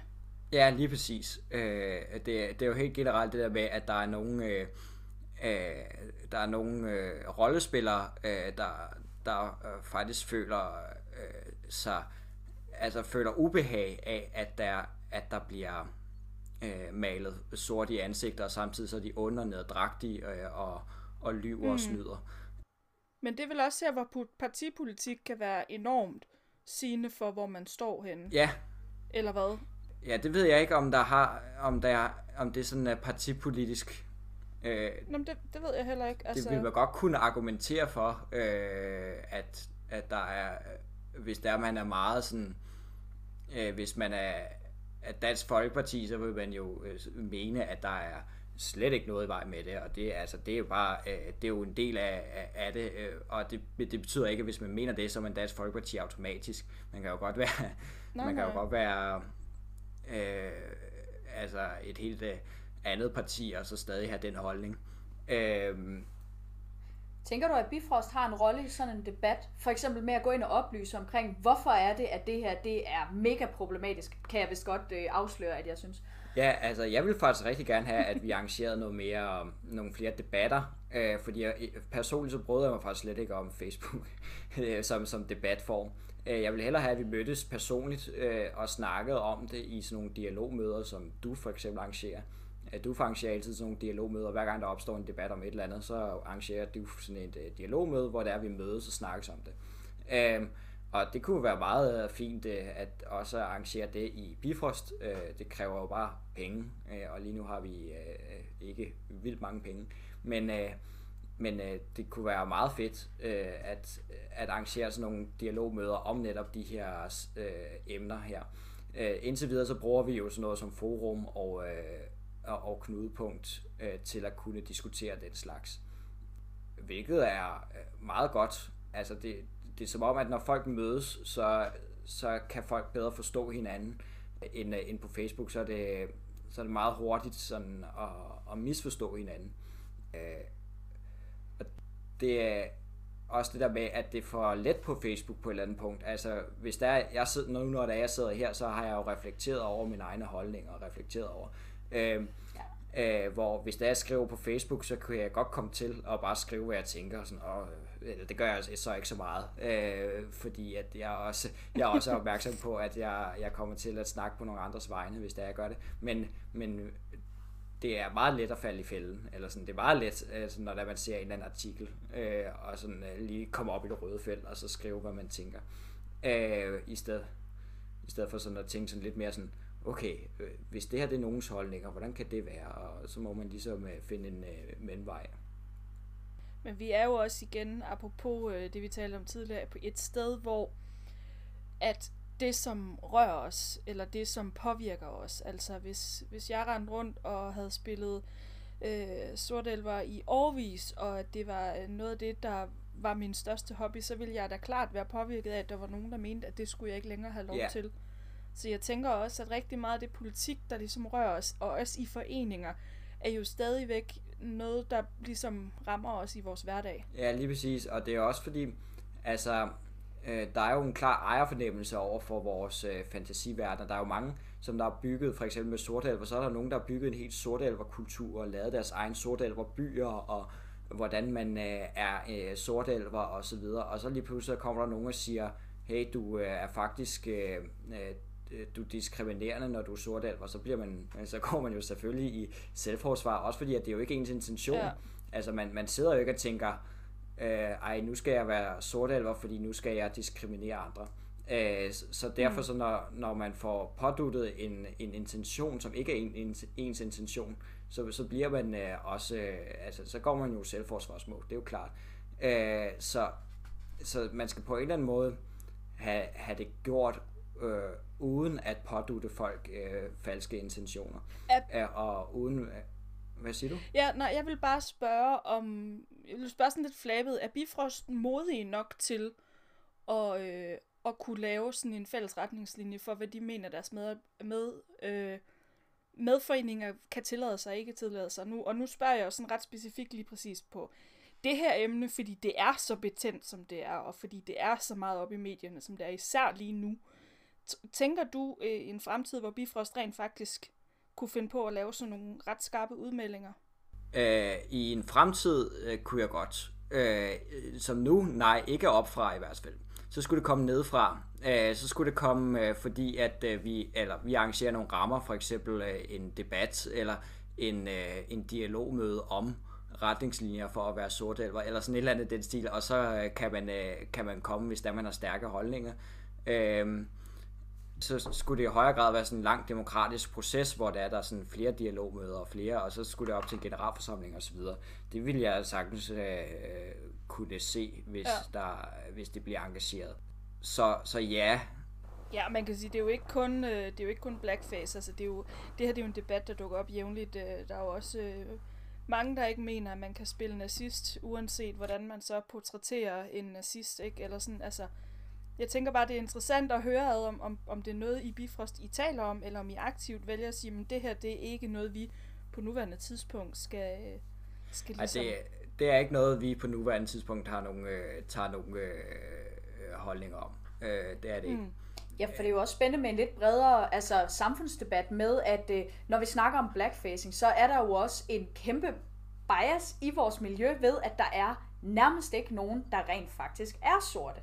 Ja, lige præcis. Øh, det, det er jo helt generelt det der med, at der er nogle, øh, øh, der er nogle øh, rollespillere, øh, der, der øh, faktisk føler øh, sig, altså føler ubehag af, at der, at der bliver øh, malet sort i ansigter, og samtidig så er de onde og neddragtige øh, og, og lyver mm. og snyder. Men det vel også her, hvor partipolitik kan være enormt sigende for, hvor man står henne. Ja, Eller hvad? ja, det ved jeg ikke, om der har, om der, om det sådan er partipolitisk. Øh, Nå, men det, det ved jeg heller ikke. Altså... Det vil man godt kunne argumentere for, øh, at, at der er, hvis der man er meget sådan, øh, hvis man er at Dansk Folkeparti, så vil man jo øh, mene, at der er slet ikke noget i vej med det, og det, altså, det er jo bare, øh, det er jo en del af, af, af det, øh, og det, det betyder ikke, at hvis man mener det, så er man Dansk Folkeparti automatisk. Man kan jo godt være, Nej, man kan jo nej. godt være, øh, altså et helt øh, andet parti, og så stadig have den holdning. Øh, Tænker du, at Bifrost har en rolle i sådan en debat? For eksempel med at gå ind og oplyse omkring, hvorfor er det, at det her det er mega problematisk? Kan jeg vist godt øh, afsløre, at jeg synes. Ja, altså jeg vil faktisk rigtig gerne have, at vi arrangerede noget mere, nogle flere debatter, øh, fordi jeg, personligt så bryder jeg mig faktisk slet ikke om Facebook øh, som, som debatform. Øh, Jeg vil hellere have, at vi mødtes personligt øh, og snakkede om det i sådan nogle dialogmøder, som du for eksempel arrangerer at Du arrangerer altid sådan nogle dialogmøder, hver gang der opstår en debat om et eller andet, så arrangerer du sådan et øh, dialogmøde, hvor det er, vi mødes og snakkes om det. Øh, og det kunne være meget øh, fint øh, at også arrangere det i Bifrost. Øh, det kræver jo bare penge, og lige nu har vi ikke vildt mange penge. Men, men det kunne være meget fedt at, at arrangere sådan nogle dialogmøder om netop de her emner her. øh, indtil videre så bruger vi jo sådan noget som forum og, øh, og, knudepunkt øh, til at kunne diskutere den slags. Hvilket er øh, meget godt. Altså det, det er som om, at når folk mødes, så, så kan folk bedre forstå hinanden øh, end, øh, end på Facebook. Så er det, så er det meget hurtigt sådan at, at misforstå hinanden. Øh, og det er også det der med, at det er for let på Facebook på et eller andet punkt. Altså, hvis der er, jeg sidder, nu når jeg sidder her, så har jeg jo reflekteret over mine egne holdninger, og reflekteret over, øh, ja. øh, hvor hvis der jeg skriver på Facebook, så kan jeg godt komme til at bare skrive, hvad jeg tænker, og sådan, og, eller det gør jeg så ikke så meget, øh, fordi at jeg også, jeg er også opmærksom på, at jeg, jeg kommer til at snakke på nogle andres vegne, hvis det er, jeg gør det, men, men det er meget let at falde i fælden, eller sådan, det er meget let, altså, når der man ser en eller anden artikel, øh, og sådan øh, lige komme op i det røde felt, og så skrive, hvad man tænker, øh, i, stedet, i stedet for sådan at tænke sådan lidt mere sådan, okay, øh, hvis det her det er nogens holdninger, hvordan kan det være, og så må man ligesom øh, finde en øh, mellemvej. Men vi er jo også igen, apropos øh, det vi talte om tidligere, på et sted, hvor at det, som rører os, eller det, som påvirker os. Altså, hvis, hvis jeg rendte rundt og havde spillet øh, sortelver i årvis, og det var noget af det, der var min største hobby, så ville jeg da klart være påvirket af, at der var nogen, der mente, at det skulle jeg ikke længere have lov yeah. til. Så jeg tænker også, at rigtig meget af det politik, der ligesom rører os, og også i foreninger, er jo stadigvæk noget, der ligesom rammer os i vores hverdag. Ja, lige præcis. Og det er også fordi, altså, øh, der er jo en klar ejerfornemmelse over for vores øh, fantasiverden. Der er jo mange, som der har bygget, for eksempel med sortelver, så er der nogen, der har bygget en helt sortelverkultur og lavet deres egen sortelverbyer og hvordan man øh, er øh, sortelver og så videre. Og så lige pludselig kommer der nogen og siger, hey, du øh, er faktisk øh, øh, du er diskriminerende, når du er sortelver, så bliver man, så går man jo selvfølgelig i selvforsvar, også fordi at det er jo ikke ens intention. Ja. Altså man, man sidder jo ikke og tænker, øh, ej, nu skal jeg være sortelver, fordi nu skal jeg diskriminere andre. Øh, så derfor, mm. så når, når man får påduttet en, en intention, som ikke er en, en, ens intention, så, så bliver man øh, også, øh, altså, så går man jo selvforsvarsmål, det er jo klart. Øh, så, så man skal på en eller anden måde have, have det gjort, øh, uden at pådutte folk øh, falske intentioner. At... Øh, og uden, hvad siger du? Ja, nej, jeg vil bare spørge om, jeg vil spørge sådan lidt flabet, er Bifrost modige nok til at, øh, at kunne lave sådan en fælles retningslinje for, hvad de mener deres med, med øh, medforeninger kan tillade sig og ikke tillade sig nu. Og nu spørger jeg jo sådan ret specifikt lige præcis på det her emne, fordi det er så betændt, som det er, og fordi det er så meget op i medierne, som det er især lige nu. Tænker du øh, en fremtid, hvor Bifrost rent faktisk kunne finde på at lave sådan nogle ret skarpe udmeldinger? Øh, I en fremtid øh, kunne jeg godt. Øh, som nu, nej, ikke opfra i hvert fald. Så skulle det komme nedfra. Øh, så skulle det komme, øh, fordi at øh, vi, eller vi arrangerer nogle rammer, for eksempel øh, en debat, eller en, øh, en dialogmøde om retningslinjer for at være sortelver, eller sådan et eller andet den stil, og så øh, kan, man, øh, kan man komme, hvis der man har stærke holdninger. Øh, så skulle det i højere grad være sådan en lang demokratisk proces, hvor der er der sådan flere dialogmøder og flere, og så skulle det op til en generalforsamling osv. Det ville jeg sagtens øh, kunne se, hvis, ja. der, hvis det bliver engageret. Så, så ja. Ja, man kan sige, det er jo ikke kun, øh, det er jo ikke kun blackface, altså det, er jo, det her det er jo en debat, der dukker op jævnligt. Øh, der er jo også øh, mange, der ikke mener, at man kan spille nazist, uanset hvordan man så portrætterer en nazist, ikke? Eller sådan, altså, jeg tænker bare, det er interessant at høre, om, om, om det er noget, I Bifrost I taler om, eller om I aktivt vælger at sige, at det her det er ikke noget, vi på nuværende tidspunkt skal, skal ligesom... Ej, det, det er ikke noget, vi på nuværende tidspunkt har nogle, øh, tager nogle øh, holdninger om. Øh, det er det ikke. Mm. Ja, for det er jo også spændende med en lidt bredere altså, samfundsdebat med, at øh, når vi snakker om blackfacing, så er der jo også en kæmpe bias i vores miljø ved, at der er nærmest ikke nogen, der rent faktisk er sorte.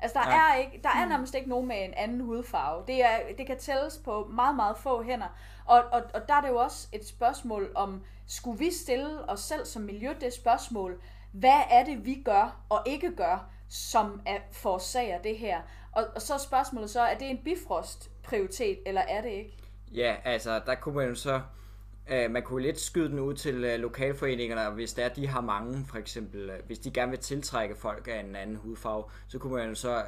Altså, der, ja. er ikke, der er mm. nærmest ikke nogen med en anden hudfarve. Det, er, det kan tælles på meget, meget få hænder. Og, og, og der er det jo også et spørgsmål om, skulle vi stille os selv som miljø det spørgsmål, hvad er det, vi gør og ikke gør, som er, forårsager det her? Og, og så er spørgsmålet så, er det en bifrost prioritet, eller er det ikke? Ja, altså, der kunne man jo så Øh, man kunne lidt skyde den ud til øh, lokalforeningerne, hvis der de har mange, for eksempel, øh, hvis de gerne vil tiltrække folk af en anden hudfarve, så kunne man jo så øh,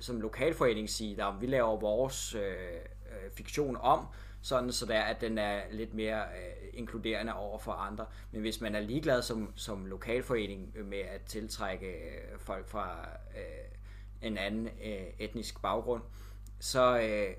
som lokalforening sige, at vi laver vores øh, øh, fiktion om, sådan så der, at den er lidt mere øh, inkluderende over for andre. Men hvis man er ligeglad som, som lokalforening med at tiltrække øh, folk fra øh, en anden øh, etnisk baggrund, så øh,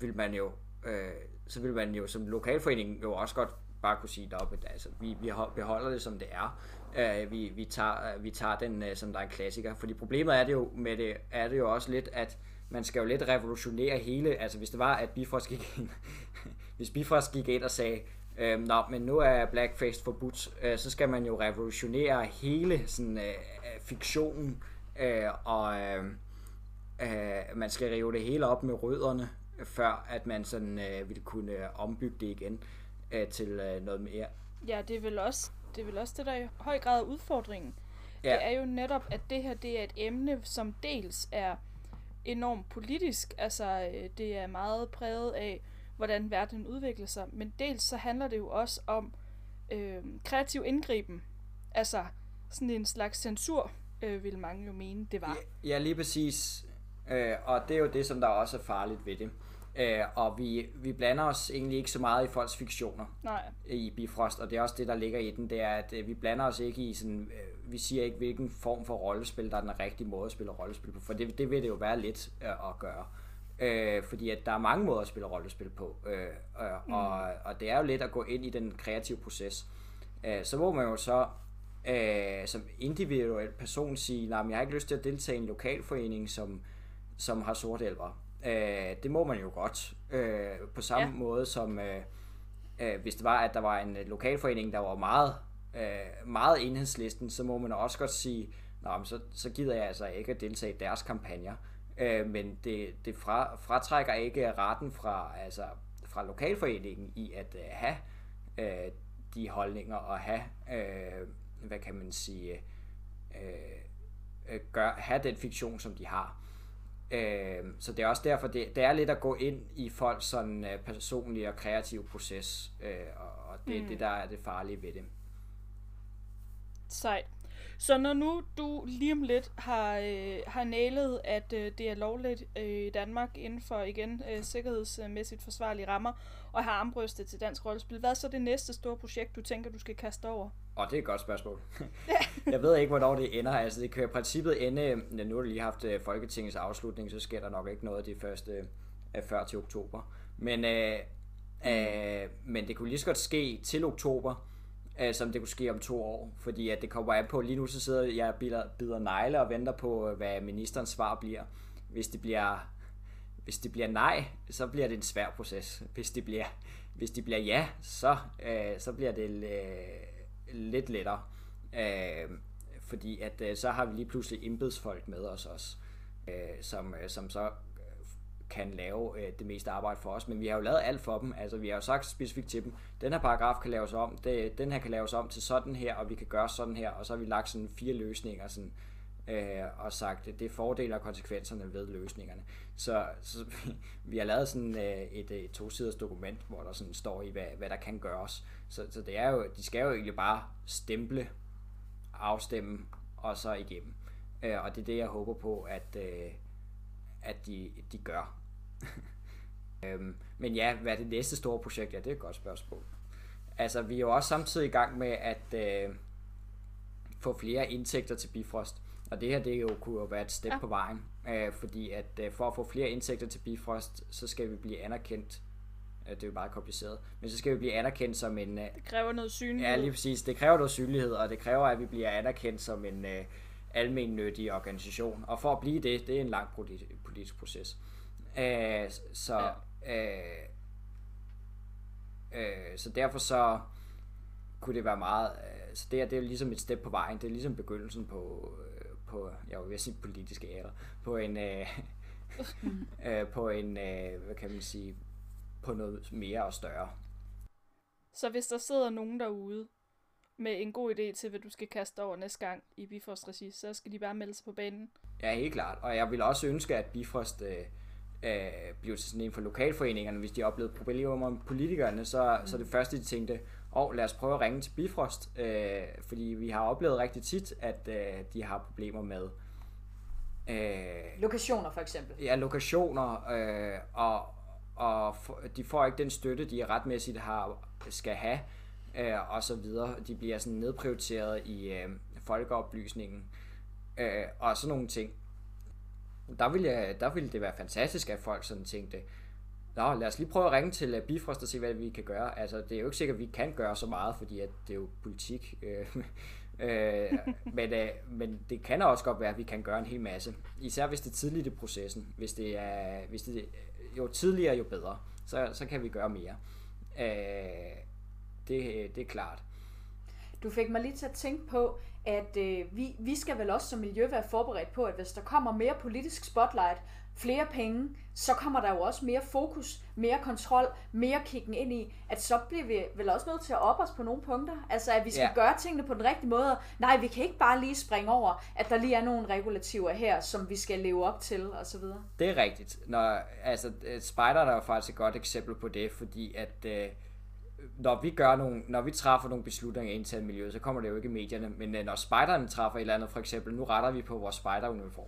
vil man jo øh, så vil man jo som lokalforening jo også godt bare kunne sige at altså, vi, vi beholder det som det er. Øh, vi, vi, tager, øh, vi tager den øh, som der er en klassiker. Fordi problemet er det jo med det, er det jo også lidt, at man skal jo lidt revolutionere hele, altså hvis det var, at Bifrost gik ind, hvis Bifrost gik ind og sagde, øh, nå, men nu er blackface forbudt, øh, så skal man jo revolutionere hele sådan, øh, øh, fiktionen, øh, og øh, øh, man skal rive det hele op med rødderne, før at man sådan øh, ville kunne ombygge det igen øh, til øh, noget mere. Ja, det er vel også det, er vel også det der er i høj grad er udfordringen. Ja. Det er jo netop, at det her det er et emne, som dels er enormt politisk, altså øh, det er meget præget af, hvordan verden udvikler sig, men dels så handler det jo også om øh, kreativ indgriben, altså sådan en slags censur, øh, vil mange jo mene, det var. Ja, ja lige præcis. Øh, og det er jo det, som der også er farligt ved det. Øh, og vi, vi blander os egentlig ikke så meget i folks fiktioner Nej. i Bifrost, og det er også det, der ligger i den, det er, at øh, vi blander os ikke i sådan, øh, vi siger ikke, hvilken form for rollespil, der er den rigtige måde at spille rollespil på, for det, det vil det jo være lidt øh, at gøre. Øh, fordi at der er mange måder at spille rollespil på, øh, øh, mm. og, og det er jo let at gå ind i den kreative proces. Øh, så må man jo så øh, som individuel person sige, nej, jeg har ikke lyst til at deltage i en lokalforening, som, som har sorte elver Øh, det må man jo godt. Øh, på samme ja. måde som øh, øh, hvis det var, at der var en lokalforening, der var meget, øh, meget enhedslisten, så må man også godt sige, Nå, så, så gider jeg altså ikke at deltage i deres kampagner. Øh, men det, det fra, fratrækker ikke retten fra, altså, fra lokalforeningen i at øh, have øh, de holdninger og have, øh, hvad kan man sige, øh, øh, gør, have den fiktion, som de har. Øh, så det er også derfor, det, det er lidt at gå ind i folks sådan uh, personlige og kreative proces, øh, og, og det er mm. det, der er det farlige ved det. Sejt. Så når nu du lige om lidt har, øh, har nailet, at øh, det er lovligt øh, i Danmark inden for igen øh, sikkerhedsmæssigt forsvarlige rammer, og har armbrystet til dansk rollespil, hvad er så det næste store projekt, du tænker, du skal kaste over? Og det er et godt spørgsmål. jeg ved ikke, hvornår det ender. Altså, det kan i princippet ende, nu har lige haft øh, Folketingets afslutning, så sker der nok ikke noget af det første øh, før til oktober. Men, øh, mm. øh, men det kunne lige så godt ske til oktober, øh, som det kunne ske om to år. Fordi at det kommer an på, lige nu så sidder jeg bider, bider negle og venter på, hvad ministerens svar bliver. Hvis det bliver, hvis det bliver nej, så bliver det en svær proces. Hvis det bliver, hvis det bliver ja, så, øh, så bliver det øh, lidt lettere. Øh, fordi at øh, så har vi lige pludselig embedsfolk med os også, øh, som, øh, som så kan lave øh, det meste arbejde for os, men vi har jo lavet alt for dem. Altså vi har jo sagt specifikt til dem, den her paragraf kan laves om, det, den her kan laves om til sådan her, og vi kan gøre sådan her, og så har vi lagt sådan fire løsninger sådan, øh, og sagt, det er fordele og konsekvenserne ved løsningerne. Så, så vi, vi har lavet sådan øh, et, et to-siders dokument, hvor der sådan står i, hvad, hvad der kan gøres. Så, så det er jo, de skal jo egentlig bare stemple, afstemme, og så igennem. Øh, og det er det, jeg håber på, at, øh, at de, de gør. øhm, men ja, hvad er det næste store projekt? Ja, det er et godt spørgsmål. Altså, vi er jo også samtidig i gang med at øh, få flere indtægter til Bifrost. Og det her, det jo kunne jo være et step ja. på vejen. Øh, fordi at øh, for at få flere indtægter til Bifrost, så skal vi blive anerkendt øh, det er jo meget kompliceret. Men så skal vi blive anerkendt som en... Øh, det kræver noget synlighed. Ja, lige præcis. Det kræver noget synlighed, og det kræver, at vi bliver anerkendt som en uh, almennyttig organisation. Og for at blive det, det er en lang politisk proces. Øh, så, ja. øh, øh, så derfor så kunne det være meget, øh, så det, er, det er ligesom et step på vejen, det er ligesom begyndelsen på, øh, på jeg vil sige politiske ære, på en, øh, øh, på en, øh, hvad kan man sige, på noget mere og større. Så hvis der sidder nogen derude med en god idé til, hvad du skal kaste over næste gang i Bifrost Regi, så skal de bare melde sig på banen. Ja, helt klart. Og jeg vil også ønske, at Bifrost øh, øh, blive til sådan en for lokalforeningerne, hvis de oplevede problemer med politikerne, så, mm. så det første, de tænkte, og lad os prøve at ringe til Bifrost, øh, fordi vi har oplevet rigtig tit, at øh, de har problemer med øh, lokationer for eksempel. Ja, lokationer, øh, og, og for, de får ikke den støtte, de retmæssigt har, skal have, øh, og så videre. De bliver sådan nedprioriteret i øh, folkeoplysningen, øh, og sådan nogle ting. Der ville, jeg, der ville det være fantastisk, at folk sådan tænkte, Nå, lad os lige prøve at ringe til øh, Bifrost og se, hvad vi kan gøre. Altså, det er jo ikke sikkert, at vi kan gøre så meget, fordi at det er jo politik. Øh, øh, men, øh, men det kan også godt være, at vi kan gøre en hel masse. Især hvis det er tidligt i processen. Hvis det er, hvis det, jo tidligere, jo bedre. Så, så kan vi gøre mere. Øh, det, øh, det er klart. Du fik mig lige til at tænke på, at øh, vi, vi skal vel også som miljø være forberedt på, at hvis der kommer mere politisk spotlight, flere penge, så kommer der jo også mere fokus, mere kontrol, mere kiggen ind i, at så bliver vi vel også nødt til at op os på nogle punkter. Altså, at vi skal ja. gøre tingene på den rigtige måde. Nej, vi kan ikke bare lige springe over, at der lige er nogle regulativer her, som vi skal leve op til, og så videre. Det er rigtigt. Når, altså, Spider er jo faktisk et godt eksempel på det, fordi at øh, når vi gør nogle, når vi træffer nogle beslutninger internt i miljøet, så kommer det jo ikke i medierne, men øh, når spejderne træffer et eller andet, for eksempel, nu retter vi på vores spejderuniform,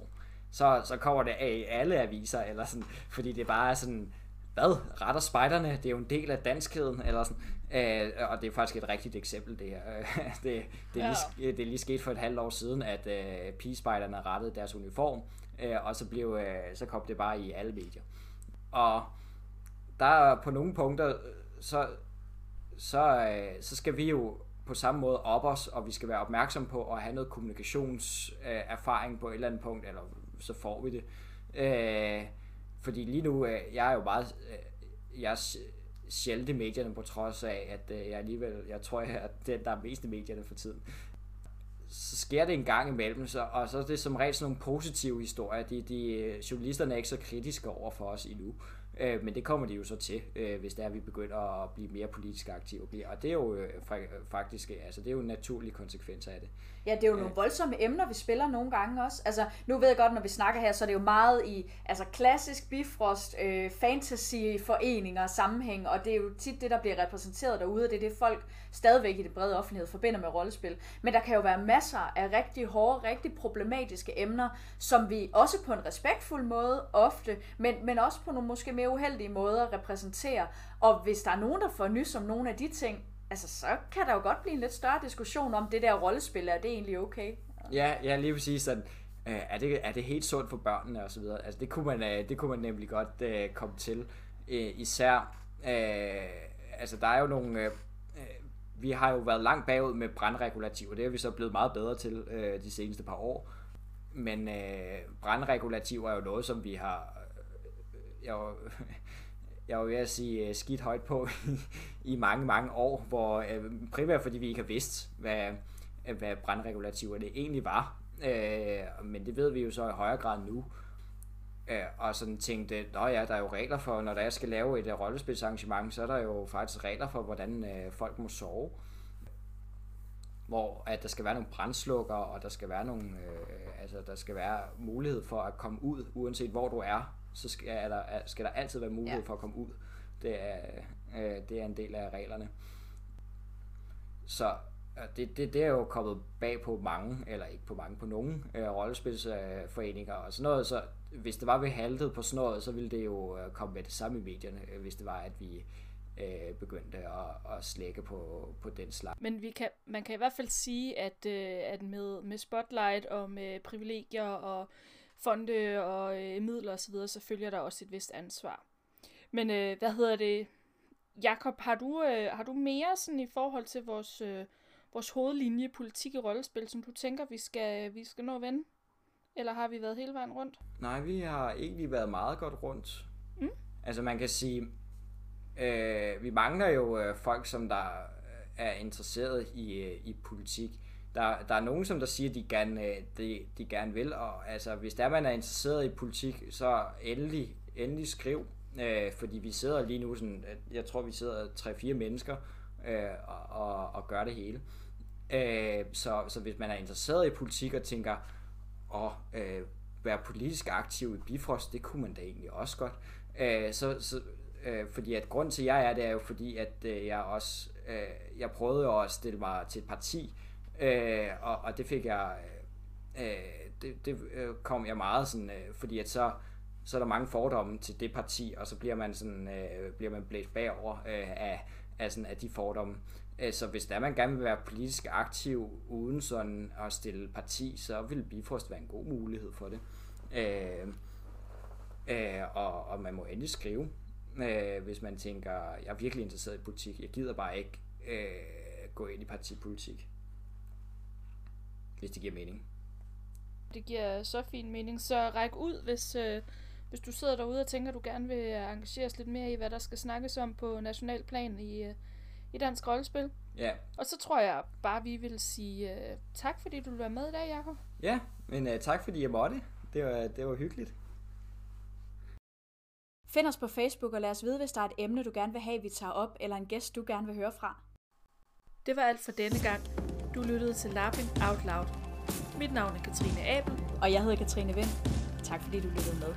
så, så kommer det af alle aviser, eller sådan, fordi det bare er sådan, hvad, retter spejderne, det er jo en del af danskheden, eller sådan, øh, og det er faktisk et rigtigt eksempel, det her. det, det, er ja. lige, det er lige sket for et halvt år siden, at øh, pigespejderne rettede deres uniform, øh, og så, blev, øh, så kom det bare i alle medier. Og der er på nogle punkter, så, så, øh, så skal vi jo på samme måde op os, og vi skal være opmærksom på at have noget kommunikationserfaring øh, på et eller andet punkt, eller så får vi det. Øh, fordi lige nu, øh, jeg er jo meget, øh, jeg sjældent i medierne, på trods af, at øh, jeg alligevel, jeg tror, jeg er den, der er mest i medierne for tiden. Så sker det en gang imellem, så, og så er det som regel sådan nogle positive historier. De, de, øh, journalisterne er ikke så kritiske over for os endnu. Øh, men det kommer de jo så til, øh, hvis det er, at vi begynder at blive mere politisk aktive. Og det er jo øh, faktisk altså, det er jo en naturlig konsekvens af det. Ja, det er jo nogle voldsomme emner, vi spiller nogle gange også. Altså, nu ved jeg godt, når vi snakker her, så er det jo meget i altså, klassisk bifrost, øh, fantasy-foreninger og sammenhæng, og det er jo tit det, der bliver repræsenteret derude, og det er det, folk stadigvæk i det brede offentlighed forbinder med rollespil. Men der kan jo være masser af rigtig hårde, rigtig problematiske emner, som vi også på en respektfuld måde ofte, men, men også på nogle måske mere uheldige måder repræsenterer. Og hvis der er nogen, der får nys om nogle af de ting, altså så kan der jo godt blive en lidt større diskussion om det der rollespil, er det egentlig okay? Ja, ja lige præcis sådan. Øh, er, det, er det helt sundt for børnene og så videre? Altså det kunne man, øh, det kunne man nemlig godt uh, komme til. Uh, især, uh, altså der er jo nogle, uh, vi har jo været langt bagud med brandregulativer, det er vi så blevet meget bedre til uh, de seneste par år. Men uh, brandregulativer er jo noget, som vi har, uh, jeg, jeg var ved at sige øh, skidt højt på i mange, mange år, hvor øh, primært fordi vi ikke har vidst, hvad, øh, hvad brandregulativerne egentlig var. Uh, men det ved vi jo så i højere grad nu. Uh, og sådan tænkte, nå ja, der er jo regler for, når der skal lave et uh, rollespilsarrangement, så er der jo faktisk regler for, hvordan uh, folk må sove. Hvor at der skal være nogle brændslukker, og der skal være nogle, altså der skal være mulighed for at komme ud, uanset hvor du er så skal der, skal der altid være mulighed ja. for at komme ud. Det er, øh, det er en del af reglerne. Så det, det, det er jo kommet bag på mange, eller ikke på mange, på nogen øh, rollespilsforeninger og sådan noget. Så hvis det var, vi haltede på sådan noget, så ville det jo øh, komme med det samme i medierne, øh, hvis det var, at vi øh, begyndte at, at slække på, på den slags. Men vi kan, man kan i hvert fald sige, at, øh, at med, med spotlight og med privilegier og fonde og øh, midler osv., så, så følger der også et vist ansvar. Men øh, hvad hedder det? Jakob, har du, øh, har du mere sådan i forhold til vores, øh, vores hovedlinje politik i rollespil, som du tænker, vi skal, vi skal nå at vende? Eller har vi været hele vejen rundt? Nej, vi har egentlig været meget godt rundt. Mm. Altså man kan sige, øh, vi mangler jo øh, folk, som der er interesseret i, øh, i politik der, der er nogen, som der siger, at de gerne, øh, de, de gerne vil, og altså, hvis der man er interesseret i politik, så endelig, endelig skriv, øh, fordi vi sidder lige nu, sådan, øh, jeg tror, vi sidder 3-4 mennesker øh, og, og, og gør det hele. Øh, så, så hvis man er interesseret i politik og tænker, at øh, være politisk aktiv i Bifrost, det kunne man da egentlig også godt. Øh, så, så, øh, fordi at grund til, at jeg er det, er jo fordi, at øh, jeg også, øh, jeg prøvede jo at stille mig til et parti, Øh, og, og det fik jeg, øh, det, det øh, kom jeg meget sådan, øh, fordi at så, så er der mange fordomme til det parti, og så bliver man sådan øh, bliver man blæst bagover øh, af, af, sådan, af de fordomme. Øh, så hvis der man gerne vil være politisk aktiv uden sådan at stille parti, så vil Bifrost være en god mulighed for det. Øh, øh, og, og man må endelig skrive, øh, hvis man tænker, jeg er virkelig interesseret i politik, jeg gider bare ikke øh, gå ind i partipolitik. Hvis det giver mening. Det giver så fin mening. Så ræk ud, hvis, øh, hvis du sidder derude og tænker, at du gerne vil engageres lidt mere i, hvad der skal snakkes om på national plan i, øh, i dansk rollespil. Ja. Og så tror jeg bare, vi vil sige uh, tak, fordi du vil være med i dag, Jacob. Ja, men uh, tak fordi jeg måtte. Det var, det var hyggeligt. Find os på Facebook og lad os vide, hvis der er et emne, du gerne vil have, vi tager op, eller en gæst, du gerne vil høre fra. Det var alt for denne gang. Du lyttede til Laughing Out Loud. Mit navn er Katrine Abel. Og jeg hedder Katrine Vind. Tak fordi du lyttede med.